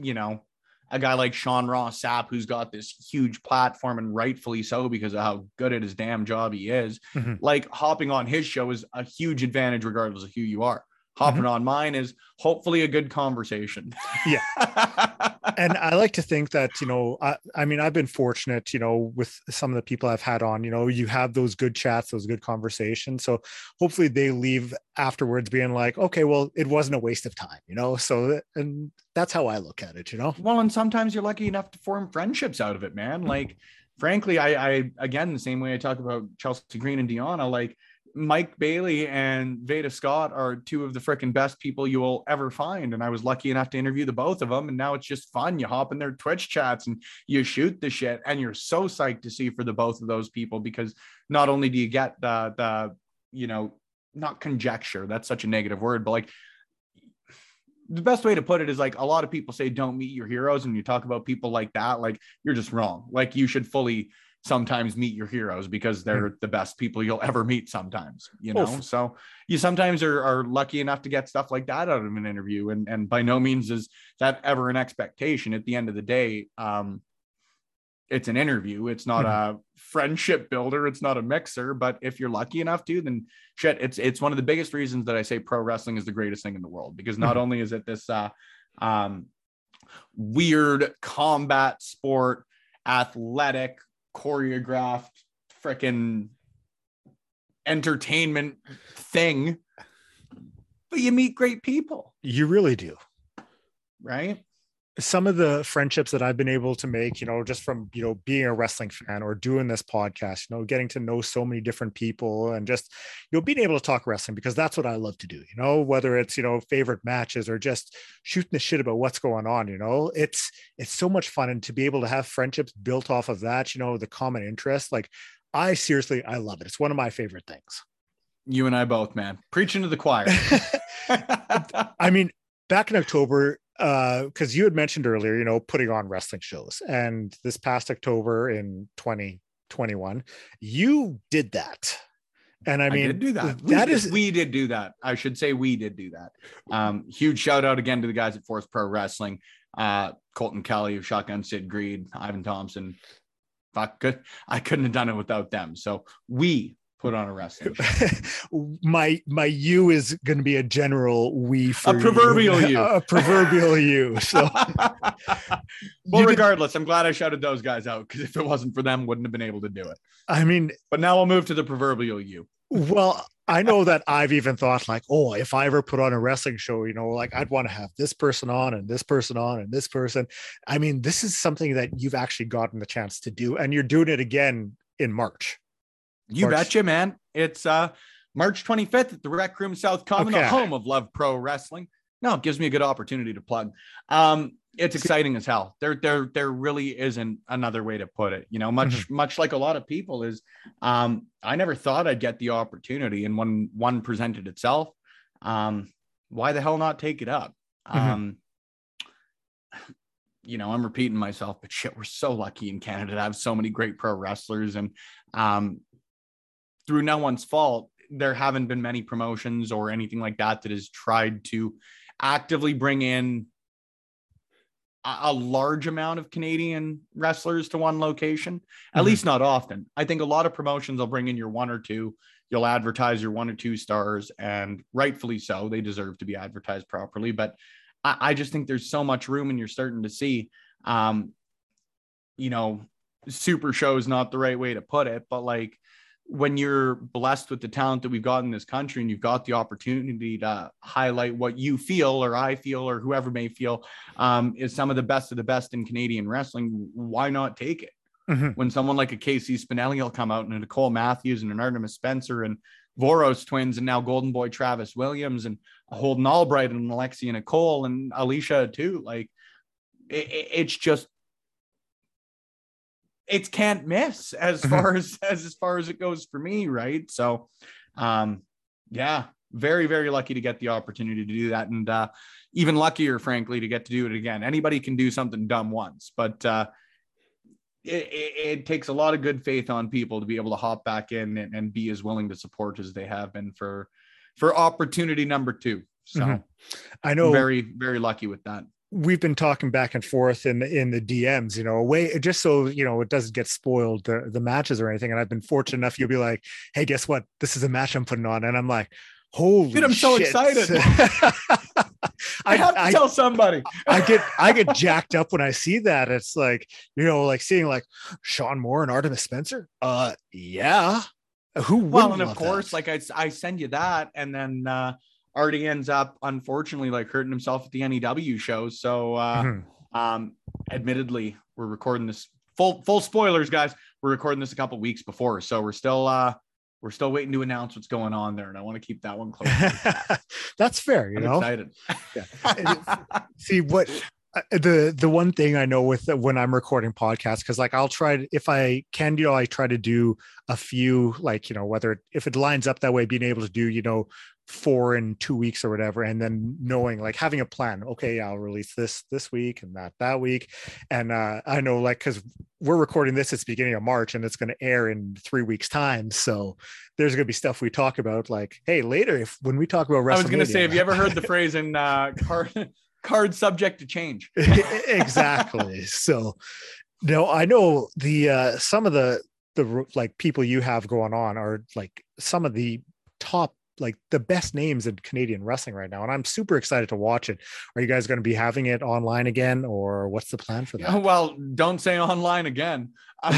you know, a guy like Sean Ross Sapp, who's got this huge platform and rightfully so because of how good at his damn job he is, mm-hmm. like hopping on his show is a huge advantage regardless of who you are hopping mm-hmm. on mine is hopefully a good conversation. yeah. and I like to think that, you know, I, I, mean, I've been fortunate, you know, with some of the people I've had on, you know, you have those good chats, those good conversations. So hopefully they leave afterwards being like, okay, well, it wasn't a waste of time, you know? So, and that's how I look at it, you know? Well, and sometimes you're lucky enough to form friendships out of it, man. Like, frankly, I, I, again, the same way I talk about Chelsea Green and Deanna, like, Mike Bailey and Veda Scott are two of the freaking best people you will ever find. And I was lucky enough to interview the both of them. And now it's just fun. You hop in their Twitch chats and you shoot the shit. And you're so psyched to see for the both of those people because not only do you get the, the, you know, not conjecture, that's such a negative word, but like the best way to put it is like a lot of people say don't meet your heroes and you talk about people like that like you're just wrong like you should fully sometimes meet your heroes because they're mm. the best people you'll ever meet sometimes you know Oof. so you sometimes are, are lucky enough to get stuff like that out of an interview and and by no means is that ever an expectation at the end of the day um it's an interview it's not mm. a friendship builder it's not a mixer but if you're lucky enough to then shit it's it's one of the biggest reasons that i say pro wrestling is the greatest thing in the world because not mm. only is it this uh um weird combat sport athletic choreographed freaking entertainment thing. But you meet great people. You really do. Right? Some of the friendships that I've been able to make, you know, just from, you know, being a wrestling fan or doing this podcast, you know, getting to know so many different people and just, you know, being able to talk wrestling because that's what I love to do, you know, whether it's, you know, favorite matches or just shooting the shit about what's going on, you know, it's, it's so much fun. And to be able to have friendships built off of that, you know, the common interest, like I seriously, I love it. It's one of my favorite things. You and I both, man. Preaching to the choir. I mean, back in October, because uh, you had mentioned earlier, you know, putting on wrestling shows, and this past October in 2021, you did that. And I mean, I did do that. That we, is, we did do that. I should say we did do that. Um, huge shout out again to the guys at Force Pro Wrestling, uh, Colton Kelly, Shotgun Sid Greed, Ivan Thompson. Fuck, could I couldn't have done it without them. So we put on a wrestling my my you is going to be a general we for a proverbial you, you. a proverbial you so. Well you regardless did... i'm glad i shouted those guys out because if it wasn't for them wouldn't have been able to do it. I mean but now we'll move to the proverbial you. well i know that i've even thought like oh if i ever put on a wrestling show you know like i'd want to have this person on and this person on and this person. I mean this is something that you've actually gotten the chance to do and you're doing it again in march you March. betcha, man. It's uh March 25th at the Rec Room South Common, okay. the home of Love Pro Wrestling. No, it gives me a good opportunity to plug. Um, it's exciting as hell. There, there, there really isn't another way to put it. You know, much, mm-hmm. much like a lot of people is. Um, I never thought I'd get the opportunity, and when one presented itself, um, why the hell not take it up? Mm-hmm. Um, you know, I'm repeating myself, but shit, we're so lucky in Canada to have so many great pro wrestlers, and um, through no one's fault, there haven't been many promotions or anything like that that has tried to actively bring in a, large amount of Canadian wrestlers to one location, at mm-hmm. least not often. I think a lot of promotions will bring in your one or two, you'll advertise your one or two stars, and rightfully so, they deserve to be advertised properly. But I, I just think there's so much room, and you're starting to see, um, you know, super show is not the right way to put it, but like when you're blessed with the talent that we've got in this country and you've got the opportunity to highlight what you feel or I feel or whoever may feel um, is some of the best of the best in Canadian wrestling, why not take it? Mm-hmm. When someone like a Casey Spinelli will come out and a Nicole Matthews and an Artemis Spencer and Voros twins and now Golden Boy Travis Williams and Holden Albright and Alexia Nicole and Alicia too, like it, it's just it can't miss as mm-hmm. far as, as as far as it goes for me, right? So, um, yeah, very very lucky to get the opportunity to do that, and uh, even luckier, frankly, to get to do it again. Anybody can do something dumb once, but uh, it, it, it, takes a lot of good faith on people to be able to hop back in and, and, be as willing to support as they have been for for opportunity number two. So mm-hmm. I know very very lucky with that we've been talking back and forth in in the DMs, you know, away just so you know it doesn't get spoiled the the matches or anything. And I've been fortunate enough, you'll be like, "Hey, guess what? This is a match I'm putting on," and I'm like, "Holy!" Dude, I'm shit. so excited. I, have to I, tell somebody. I get I get jacked up when I see that. It's like you know, like seeing like Sean Moore and Artemis Spencer. Uh, yeah. Who? Well, and of course, that? like I I send you that, and then. uh already ends up unfortunately like hurting himself at the NEW show. So uh mm-hmm. um admittedly we're recording this full full spoilers guys. We're recording this a couple weeks before. So we're still uh we're still waiting to announce what's going on there and I want to keep that one close. That's fair, you I'm know. Excited. yeah. See what uh, the the one thing I know with when I'm recording podcasts because like I'll try to, if I can you know I try to do a few like you know whether if it lines up that way being able to do you know four in two weeks or whatever and then knowing like having a plan okay i'll release this this week and that that week. And uh i know like because we're recording this it's beginning of march and it's going to air in three weeks time so there's going to be stuff we talk about like hey later if when we talk about wrestling i was going to say have you ever heard the phrase in uh card card subject to change? Exactly so no i know the uh some of the the like people you have going on are like some of the top like the best names in Canadian wrestling right now, and I'm super excited to watch it. Are you guys going to be having it online again, or what's the plan for that? Well, don't say online again.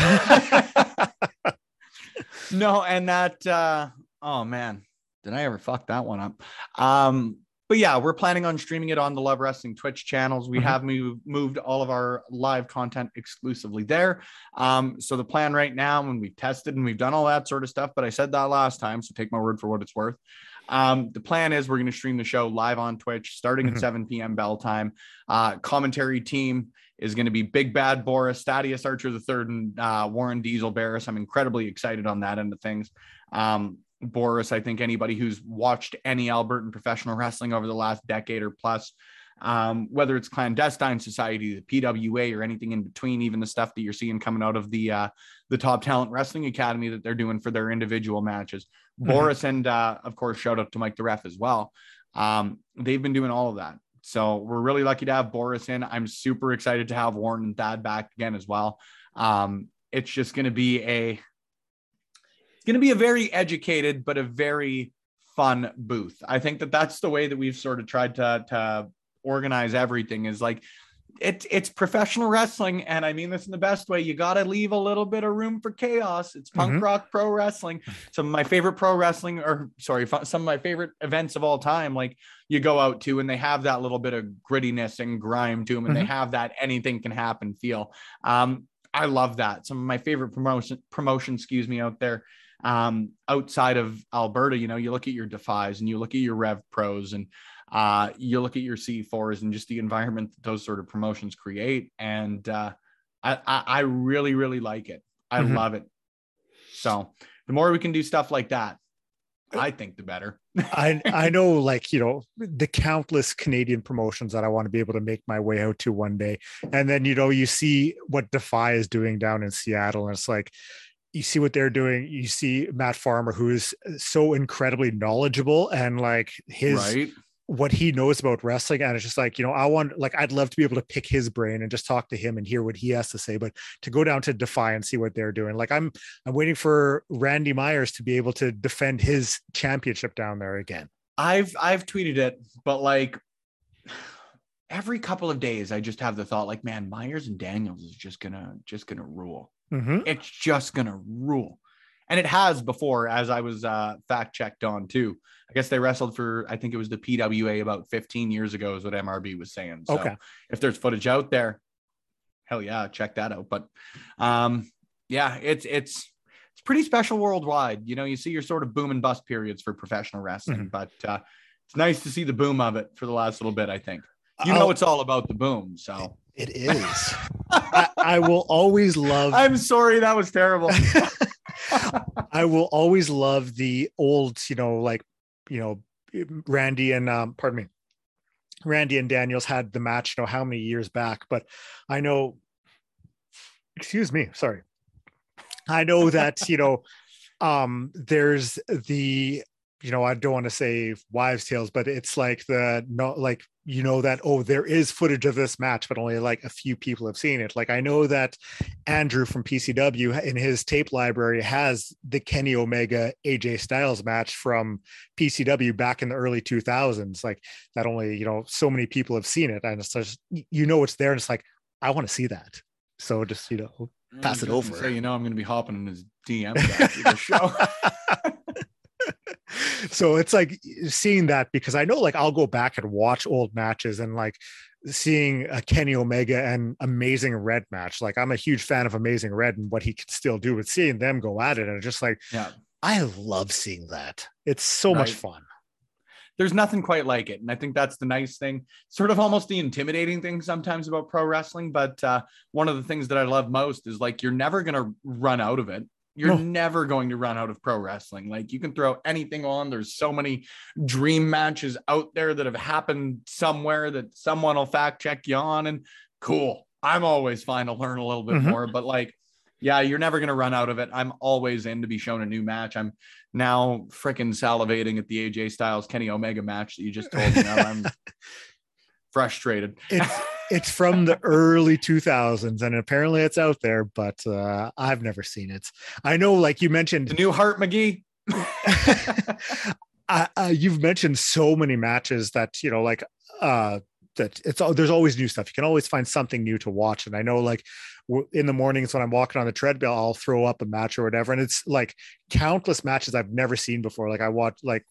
no, and that uh, oh man, did I ever fuck that one up? Um, but yeah, we're planning on streaming it on the Love Wrestling Twitch channels. We mm-hmm. have moved, moved all of our live content exclusively there. Um, so the plan right now, when we've tested and we've done all that sort of stuff, but I said that last time, so take my word for what it's worth. Um, the plan is we're going to stream the show live on Twitch starting mm-hmm. at 7 p.m. bell time. Uh, commentary team is going to be Big Bad Boris, Thaddeus Archer the third, and uh, Warren Diesel Barris. I'm incredibly excited on that end of things. Um, Boris, I think anybody who's watched any Albertan professional wrestling over the last decade or plus, um, whether it's clandestine society, the PWA, or anything in between, even the stuff that you're seeing coming out of the uh, the Top Talent Wrestling Academy that they're doing for their individual matches. Mm-hmm. Boris and uh, of course, shout out to Mike the Ref as well. Um, they've been doing all of that. So we're really lucky to have Boris in. I'm super excited to have Warren and Thad back again as well. Um, it's just going to be a it's going to be a very educated but a very fun booth. I think that that's the way that we've sort of tried to to organize everything is like it, it's professional wrestling and i mean this in the best way you got to leave a little bit of room for chaos it's punk mm-hmm. rock pro wrestling some of my favorite pro wrestling or sorry some of my favorite events of all time like you go out to and they have that little bit of grittiness and grime to them and mm-hmm. they have that anything can happen feel um, i love that some of my favorite promotion promotion excuse me out there um, outside of alberta you know you look at your defies and you look at your rev pros and uh, you look at your C4s and just the environment that those sort of promotions create. And uh, I, I, I really, really like it. I mm-hmm. love it. So the more we can do stuff like that, I think the better. I I know like you know the countless Canadian promotions that I want to be able to make my way out to one day, and then you know you see what Defy is doing down in Seattle, and it's like you see what they're doing. You see Matt Farmer, who is uh, so incredibly knowledgeable, and like his right what he knows about wrestling and it's just like you know i want like i'd love to be able to pick his brain and just talk to him and hear what he has to say but to go down to defy and see what they're doing like i'm i'm waiting for randy myers to be able to defend his championship down there again i've i've tweeted it but like every couple of days i just have the thought like man myers and daniels is just gonna just gonna rule mm-hmm. it's just gonna rule and it has before, as I was uh, fact checked on too. I guess they wrestled for, I think it was the PWA about 15 years ago, is what MRB was saying. So okay. if there's footage out there, hell yeah, check that out. But um, yeah, it's it's it's pretty special worldwide. You know, you see your sort of boom and bust periods for professional wrestling, mm-hmm. but uh, it's nice to see the boom of it for the last little bit. I think you know it's all about the boom. So it is. I, I will always love. I'm sorry, that was terrible. I will always love the old, you know, like, you know, Randy and um, pardon me, Randy and Daniels had the match, you know, how many years back, but I know, excuse me, sorry. I know that, you know, um, there's the you know, I don't want to say wives' tales, but it's like the not like you know that oh, there is footage of this match, but only like a few people have seen it. Like I know that Andrew from PCW in his tape library has the Kenny Omega AJ Styles match from PCW back in the early 2000s. Like that only you know so many people have seen it, and it's just you know it's there, and it's like I want to see that. So just you know mm, pass it over. So you know I'm going to be hopping in his DM after the show. so it's like seeing that because I know like I'll go back and watch old matches and like seeing a Kenny Omega and Amazing Red match. Like I'm a huge fan of Amazing Red and what he can still do, but seeing them go at it and just like, yeah, I love seeing that. It's so right. much fun. There's nothing quite like it. And I think that's the nice thing, sort of almost the intimidating thing sometimes about pro wrestling. But uh, one of the things that I love most is like you're never going to run out of it you're no. never going to run out of pro wrestling. Like you can throw anything on. There's so many dream matches out there that have happened somewhere that someone will fact check you on. And cool. I'm always fine to learn a little bit mm-hmm. more. But like, yeah, you're never going to run out of it. I'm always in to be shown a new match. I'm now freaking salivating at the AJ Styles Kenny Omega match that you just told me. I'm frustrated. It's, it's from the early 2000s, and apparently it's out there, but uh, I've never seen it. I know, like you mentioned, the new Hart McGee. uh, you've mentioned so many matches that you know, like uh, that it's there's always new stuff. You can always find something new to watch. And I know, like in the mornings when I'm walking on the treadmill, I'll throw up a match or whatever, and it's like countless matches I've never seen before. Like I watch like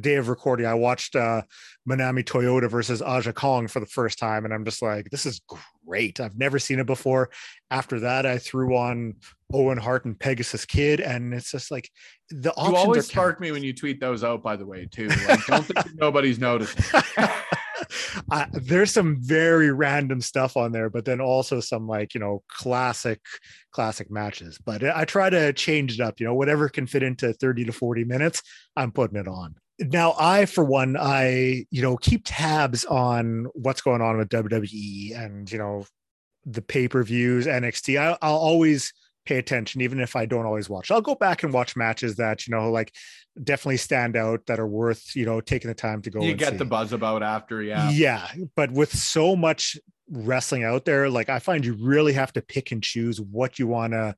day of recording, I watched uh, Manami Toyota versus Aja Kong for the first time, and I'm just like, this is great. I've never seen it before. After that, I threw on Owen Hart and Pegasus Kid, and it's just like the options. You always spark me when you tweet those out. By the way, too. Like, don't think nobody's noticing. there's some very random stuff on there, but then also some like you know classic classic matches. But I try to change it up. You know, whatever can fit into 30 to 40 minutes, I'm putting it on. Now, I for one, I you know keep tabs on what's going on with WWE and you know the pay per views, NXT. I, I'll always pay attention, even if I don't always watch. I'll go back and watch matches that you know, like definitely stand out that are worth you know taking the time to go. You get see. the buzz about after, yeah, yeah. But with so much wrestling out there, like I find you really have to pick and choose what you want to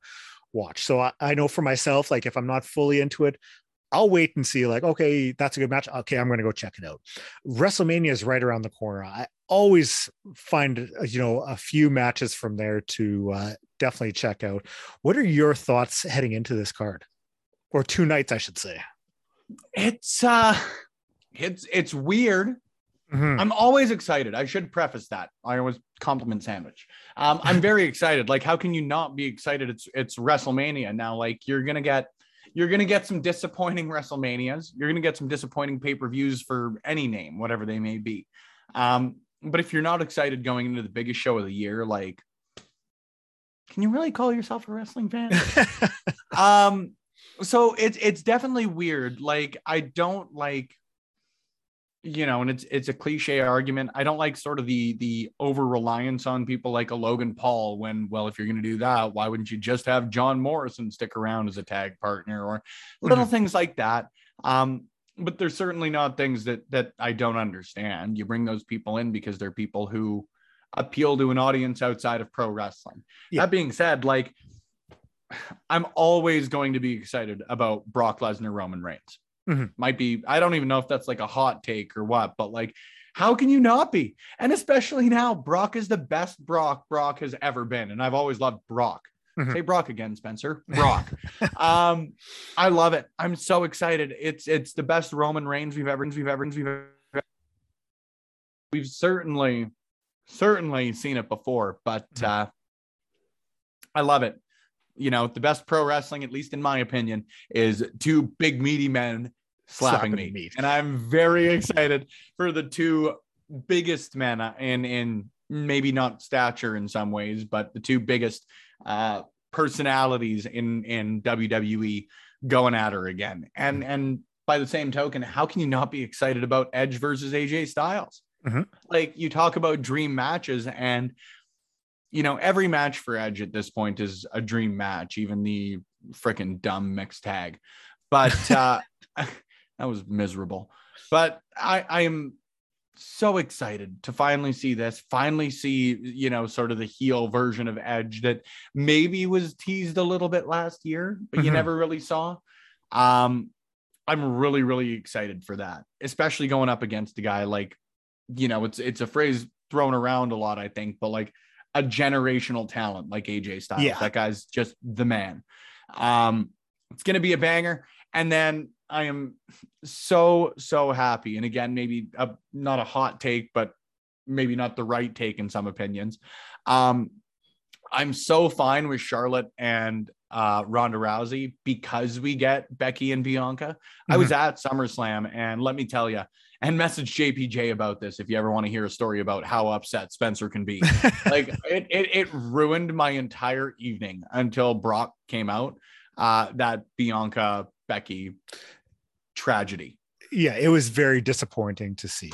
watch. So I, I know for myself, like if I'm not fully into it, I'll wait and see, like, okay, that's a good match. Okay, I'm going to go check it out. WrestleMania is right around the corner. I always find, uh, you know, a few matches from there to uh, definitely check out. What are your thoughts heading into this card or two nights, I should say? It's, uh, it's, it's weird. Mm-hmm. I'm always excited. I should preface that. I always compliment sandwich. Um, I'm very excited. Like, how can you not be excited? It's, it's WrestleMania now. Like, you're going to get, you're going to get some disappointing WrestleManias. You're going to get some disappointing pay per views for any name, whatever they may be. Um, but if you're not excited going into the biggest show of the year, like, can you really call yourself a wrestling fan? um, so it's it's definitely weird. Like, I don't like you know, and it's it's a cliche argument. I don't like sort of the the over reliance on people like a Logan Paul. When well, if you're going to do that, why wouldn't you just have John Morrison stick around as a tag partner or little mm-hmm. things like that? Um, but there's certainly not things that that I don't understand. You bring those people in because they're people who appeal to an audience outside of pro wrestling. Yeah. That being said, like I'm always going to be excited about Brock Lesnar, Roman Reigns. Mm-hmm. Might be, I don't even know if that's like a hot take or what, but like, how can you not be? And especially now, Brock is the best Brock Brock has ever been. And I've always loved Brock. Mm-hmm. Say Brock again, Spencer. Brock. um, I love it. I'm so excited. It's it's the best Roman Reigns we've ever we've ever we've ever we've certainly certainly seen it before, but mm-hmm. uh I love it. You know, the best pro wrestling, at least in my opinion, is two big meaty men slapping, slapping me. And I'm very excited for the two biggest men in in maybe not stature in some ways, but the two biggest uh, personalities in in WWE going at her again. And mm-hmm. and by the same token, how can you not be excited about Edge versus AJ Styles? Mm-hmm. Like you talk about dream matches, and you know every match for Edge at this point is a dream match, even the freaking dumb mixed tag. But uh, that was miserable. But I, I am so excited to finally see this, finally see, you know, sort of the heel version of Edge that maybe was teased a little bit last year, but mm-hmm. you never really saw. Um, I'm really, really excited for that, especially going up against a guy like, you know, it's it's a phrase thrown around a lot, I think, but like a generational talent like AJ Styles. Yeah. That guy's just the man. Um, it's gonna be a banger. And then I am so so happy. And again, maybe a, not a hot take, but maybe not the right take in some opinions. Um, I'm so fine with Charlotte and uh, Ronda Rousey because we get Becky and Bianca. Mm-hmm. I was mm-hmm. at SummerSlam, and let me tell you, and message JPJ about this if you ever want to hear a story about how upset Spencer can be. like it, it, it ruined my entire evening until Brock came out. Uh, that Bianca Becky tragedy. Yeah, it was very disappointing to see.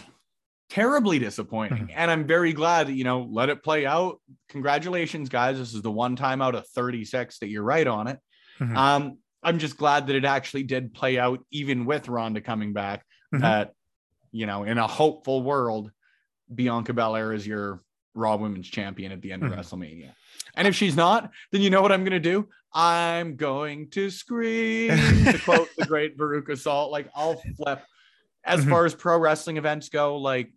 Terribly disappointing. Mm-hmm. And I'm very glad you know, let it play out. Congratulations, guys. This is the one time out of 36 that you're right on it. Mm-hmm. Um, I'm just glad that it actually did play out, even with Ronda coming back. Mm-hmm. That, you know, in a hopeful world, Bianca Belair is your Raw Women's Champion at the end of. WrestleMania. And if she's not, then you know what I'm going to do? I'm going to scream to quote the great Veruca Salt. Like I'll flip. As mm-hmm. far as pro wrestling events go, like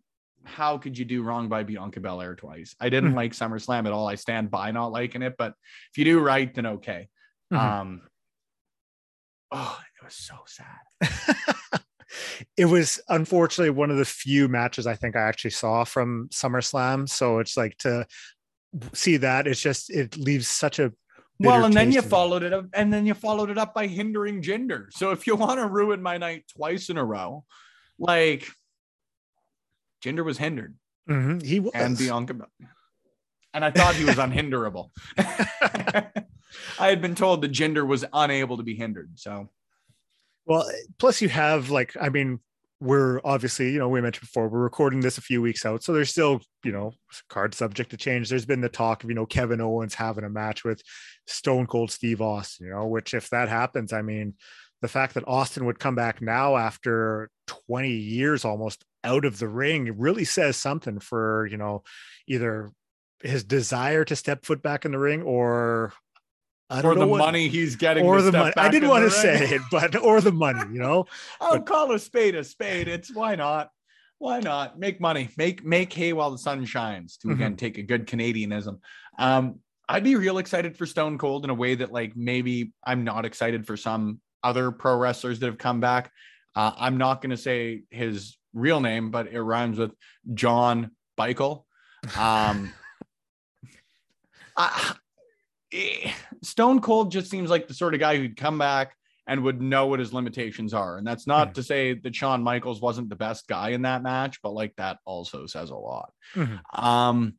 how could you do wrong by Bianca Belair twice? I didn't mm-hmm. like SummerSlam at all. I stand by not liking it, but if you do right, then okay. Mm-hmm. Um, oh, it was so sad. it was unfortunately one of the few matches I think I actually saw from SummerSlam. So it's like to see that it's just it leaves such a well and then you followed it up and then you followed it up by hindering Jinder. so if you want to ruin my night twice in a row like Jinder was hindered mm-hmm. he was and bianca and i thought he was unhinderable i had been told that Jinder was unable to be hindered so well plus you have like i mean we're obviously, you know, we mentioned before, we're recording this a few weeks out. So there's still, you know, card subject to change. There's been the talk of, you know, Kevin Owens having a match with Stone Cold Steve Austin, you know, which if that happens, I mean, the fact that Austin would come back now after 20 years almost out of the ring really says something for, you know, either his desire to step foot back in the ring or I don't the know what, money he's getting, or the money. I didn't want the to say it, but or the money, you know. I'll But- call a spade a spade. It's why not? Why not make money? Make make hay while the sun shines. To again take a good Canadianism. Um, I'd be real excited for Stone Cold in a way that like maybe I'm not excited for some other pro wrestlers that have come back. Uh, I'm not going to say his real name, but it rhymes with John Michael. Um, I, eh, Stone Cold just seems like the sort of guy who'd come back and would know what his limitations are. And that's not Mhm. to say that Shawn Michaels wasn't the best guy in that match, but like that also says a lot. Mhm. Um,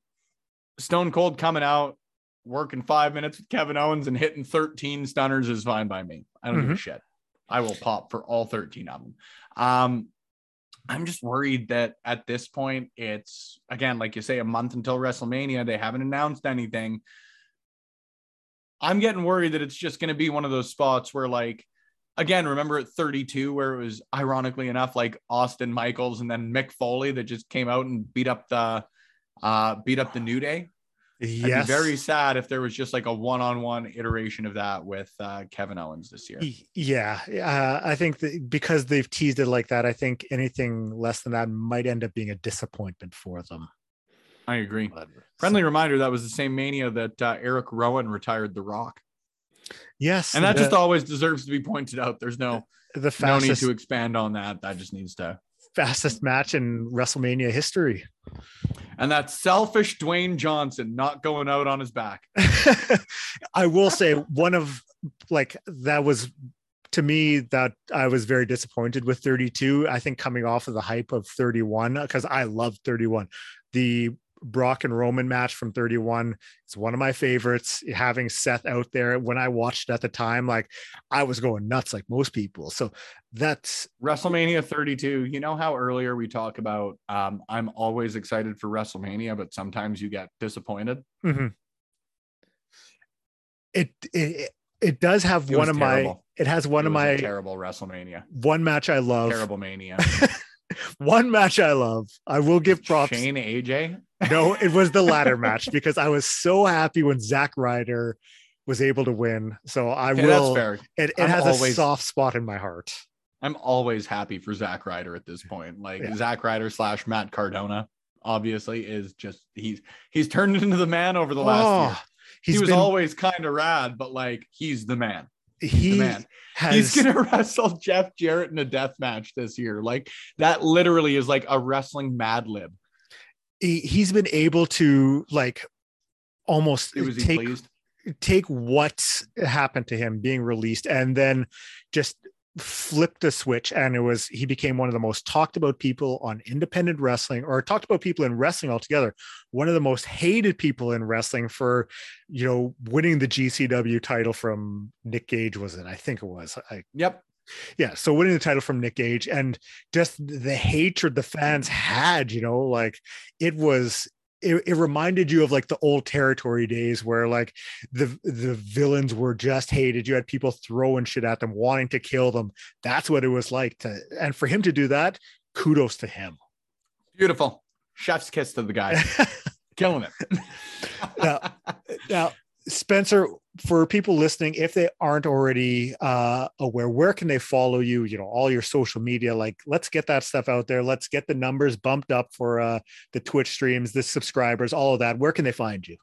Stone Cold coming out, working five minutes with Kevin Owens and hitting 13 stunners is fine by me. I don't give a shit. I will pop for all 13 of them. Um, I'm just worried that at this point, it's again, like you say, a month until WrestleMania. They haven't announced anything. I'm getting worried that it's just going to be one of those spots where, like, again, remember at 32, where it was ironically enough, like Austin Michaels and then Mick Foley that just came out and beat up the uh beat up the New Day. I'd be very sad if there was just like a one-on-one iteration of that with uh Kevin Owens this year. Yeah, uh, I think that because they've teased it like that, I think anything less than that might end up being a disappointment for them. I agree. But- Friendly reminder that was the same mania that uh, Erick Rowan retired The Rock. yes, And that the, just always deserves to be pointed out. There's no the no need to expand on that. That just needs to. fastest match in WrestleMania history. And that selfish Dwayne Johnson not going out on his back. I will say one of like that was to me that I was very disappointed with 32. I think coming off of the hype of 31 because I love 31. The Brock and Roman match from 31 It's one of my favorites. Having Seth out there when I watched at the time, like I was going nuts like most people. So that's WrestleMania 32. You know how earlier we talk about um, I'm always excited for WrestleMania, but sometimes you get disappointed. mhm. it, it it does have It one of my it has one It of my terrible WrestleMania. one match I love. Terrible mania. one match I love. I will give props. Shane AJ. No, it was the latter match because I was so happy when Zack Ryder was able to win. So I Okay, will. It, it has a soft spot in my heart. I'm always happy for Zack Ryder at this point. Like Yeah. Zack Ryder slash Matt Cardona, obviously, is just he's he's turned into the man over the last oh, year. Oh, he's He was been, always kind of rad, but like he's the man. he The man. has He's gonna wrestle Jeff Jarrett in a death match this year. Like that literally is like a wrestling mad lib. He, he's been able to like almost It was he take pleased. take what happened to him being released and then just flipped the switch and it was he became one of the most talked about people on independent wrestling or talked about people in wrestling altogether one of the most hated people in wrestling for you know winning the GCW title from Nick Gage was it I think it was I Yep. Yeah so winning the title from nick gage and just the hatred the fans had you know like it was it, it reminded you of like the old territory days where like the the villains were just hated you had people throwing shit at them wanting to kill them that's what it was like to and for him to do that kudos to him Beautiful. Chef's kiss to the guy. Killing it. Now- now spencer for people listening if they aren't already uh aware where can they follow you you know all your social media like let's get that stuff out there let's get the numbers bumped up for uh the twitch streams the subscribers all of that where can they find you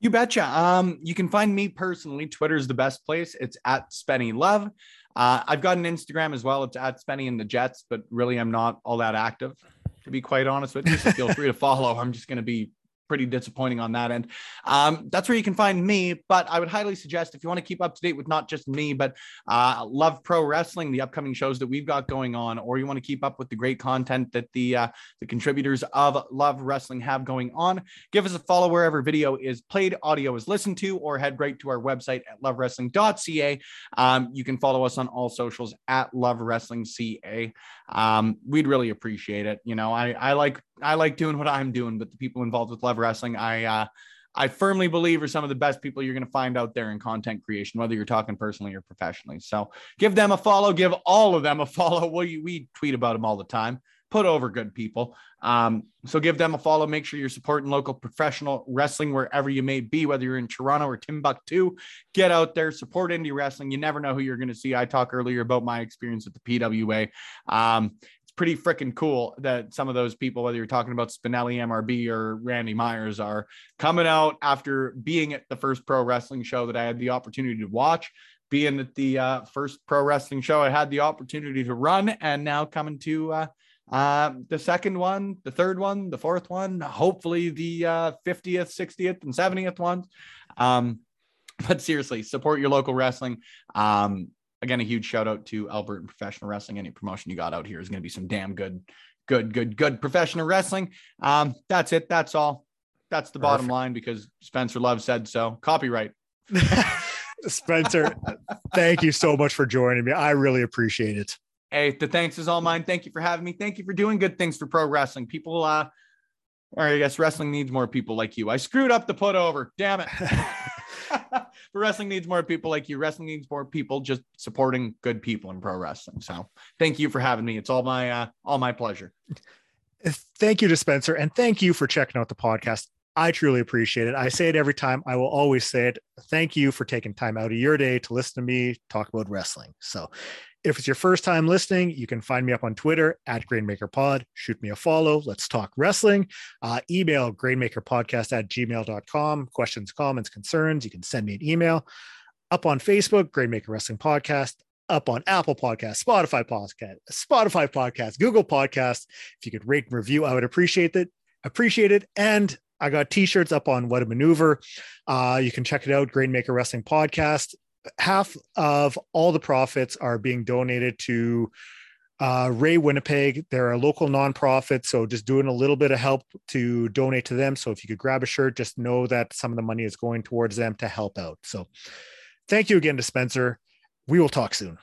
You betcha. Um, you can find me personally. Twitter's the best place. It's at Spenny Love. Uh, I've got an Instagram as well. It's at Spenny and the Jets, but really I'm not all that active, to be quite honest with you. So feel free to follow. I'm just going to be pretty disappointing on that end. Um, that's where you can find me. But I would highly suggest if you want to keep up to date with not just me, but uh, Love Pro Wrestling, the upcoming shows that we've got going on, or you want to keep up with the great content that the uh, the contributors of Love Wrestling have going on, give us a follow wherever video is played, audio is listened to, or head right to our website at lovewrestling.ca. Um, you can follow us on all socials at Love Wrestling CA. Um, we'd really appreciate it. You know, I I like I like doing what I'm doing, but the people involved with Love Wrestling, I uh, I firmly believe are some of the best people you're going to find out there in content creation, whether you're talking personally or professionally. So give them a follow, give all of them a follow. We we tweet about them all the time put over good people. Um, so give them a follow. Make sure you're supporting local professional wrestling wherever you may be, whether you're in Toronto or Timbuktu. Get out there, support indie wrestling. You never know who you're going to see. I talked earlier about my experience at the PWA. Um, pretty freaking cool that some of those people, whether you're talking about Spinelli, MRB, or Randy Myers, are coming out after being at the first pro wrestling show that I had the opportunity to watch being at the uh, first pro wrestling show I had the opportunity to run, and now coming to uh, uh, the second one, the third one, the fourth one, hopefully the uh, 50th, 60th, and 70th ones. Um, but seriously, support your local wrestling. Um, again, a huge shout out to Alberta Professional Wrestling. Any promotion you got out here is going to be some damn good, good, good, good professional wrestling. Um, that's it. That's all. That's the bottom Perfect. line because Spencer Love said so. Copyright. Spencer, thank you so much for joining me. I really appreciate it. Hey, the thanks is all mine. Thank you for having me. Thank you for doing good things for pro wrestling. People, uh, or I guess wrestling needs more people like you. I screwed up the put over. Damn it. but wrestling needs more people like you. Wrestling needs more people just supporting good people in pro wrestling. So thank you for having me. It's all my uh, all my pleasure. Thank you to Spencer, and thank you for checking out the podcast. I truly appreciate it. I say it every time. I will always say it. Thank you for taking time out of your day to listen to me talk about wrestling. So, if it's your first time listening, you can find me up on Twitter at GrainmakerPod. Shoot me a follow. Let's talk wrestling. Uh, email grainmakerpodcast at gmail.com. Questions, comments, concerns. You can send me an email. Up on Facebook, Grainmaker Wrestling Podcast. Up on Apple Podcast, Spotify Podcast, Spotify Podcast, Google Podcast. If you could rate and review, I would appreciate it. Appreciate it. And I got t-shirts up on What a Maneuver. Uh, you can check it out. Grainmaker Wrestling Podcast. Half of all the profits are being donated to uh, Ray Winnipeg. They're a local nonprofit, so just doing a little bit of help to donate to them. So if you could grab a shirt, just know that some of the money is going towards them to help out. So thank you again to Spencer. We will talk soon.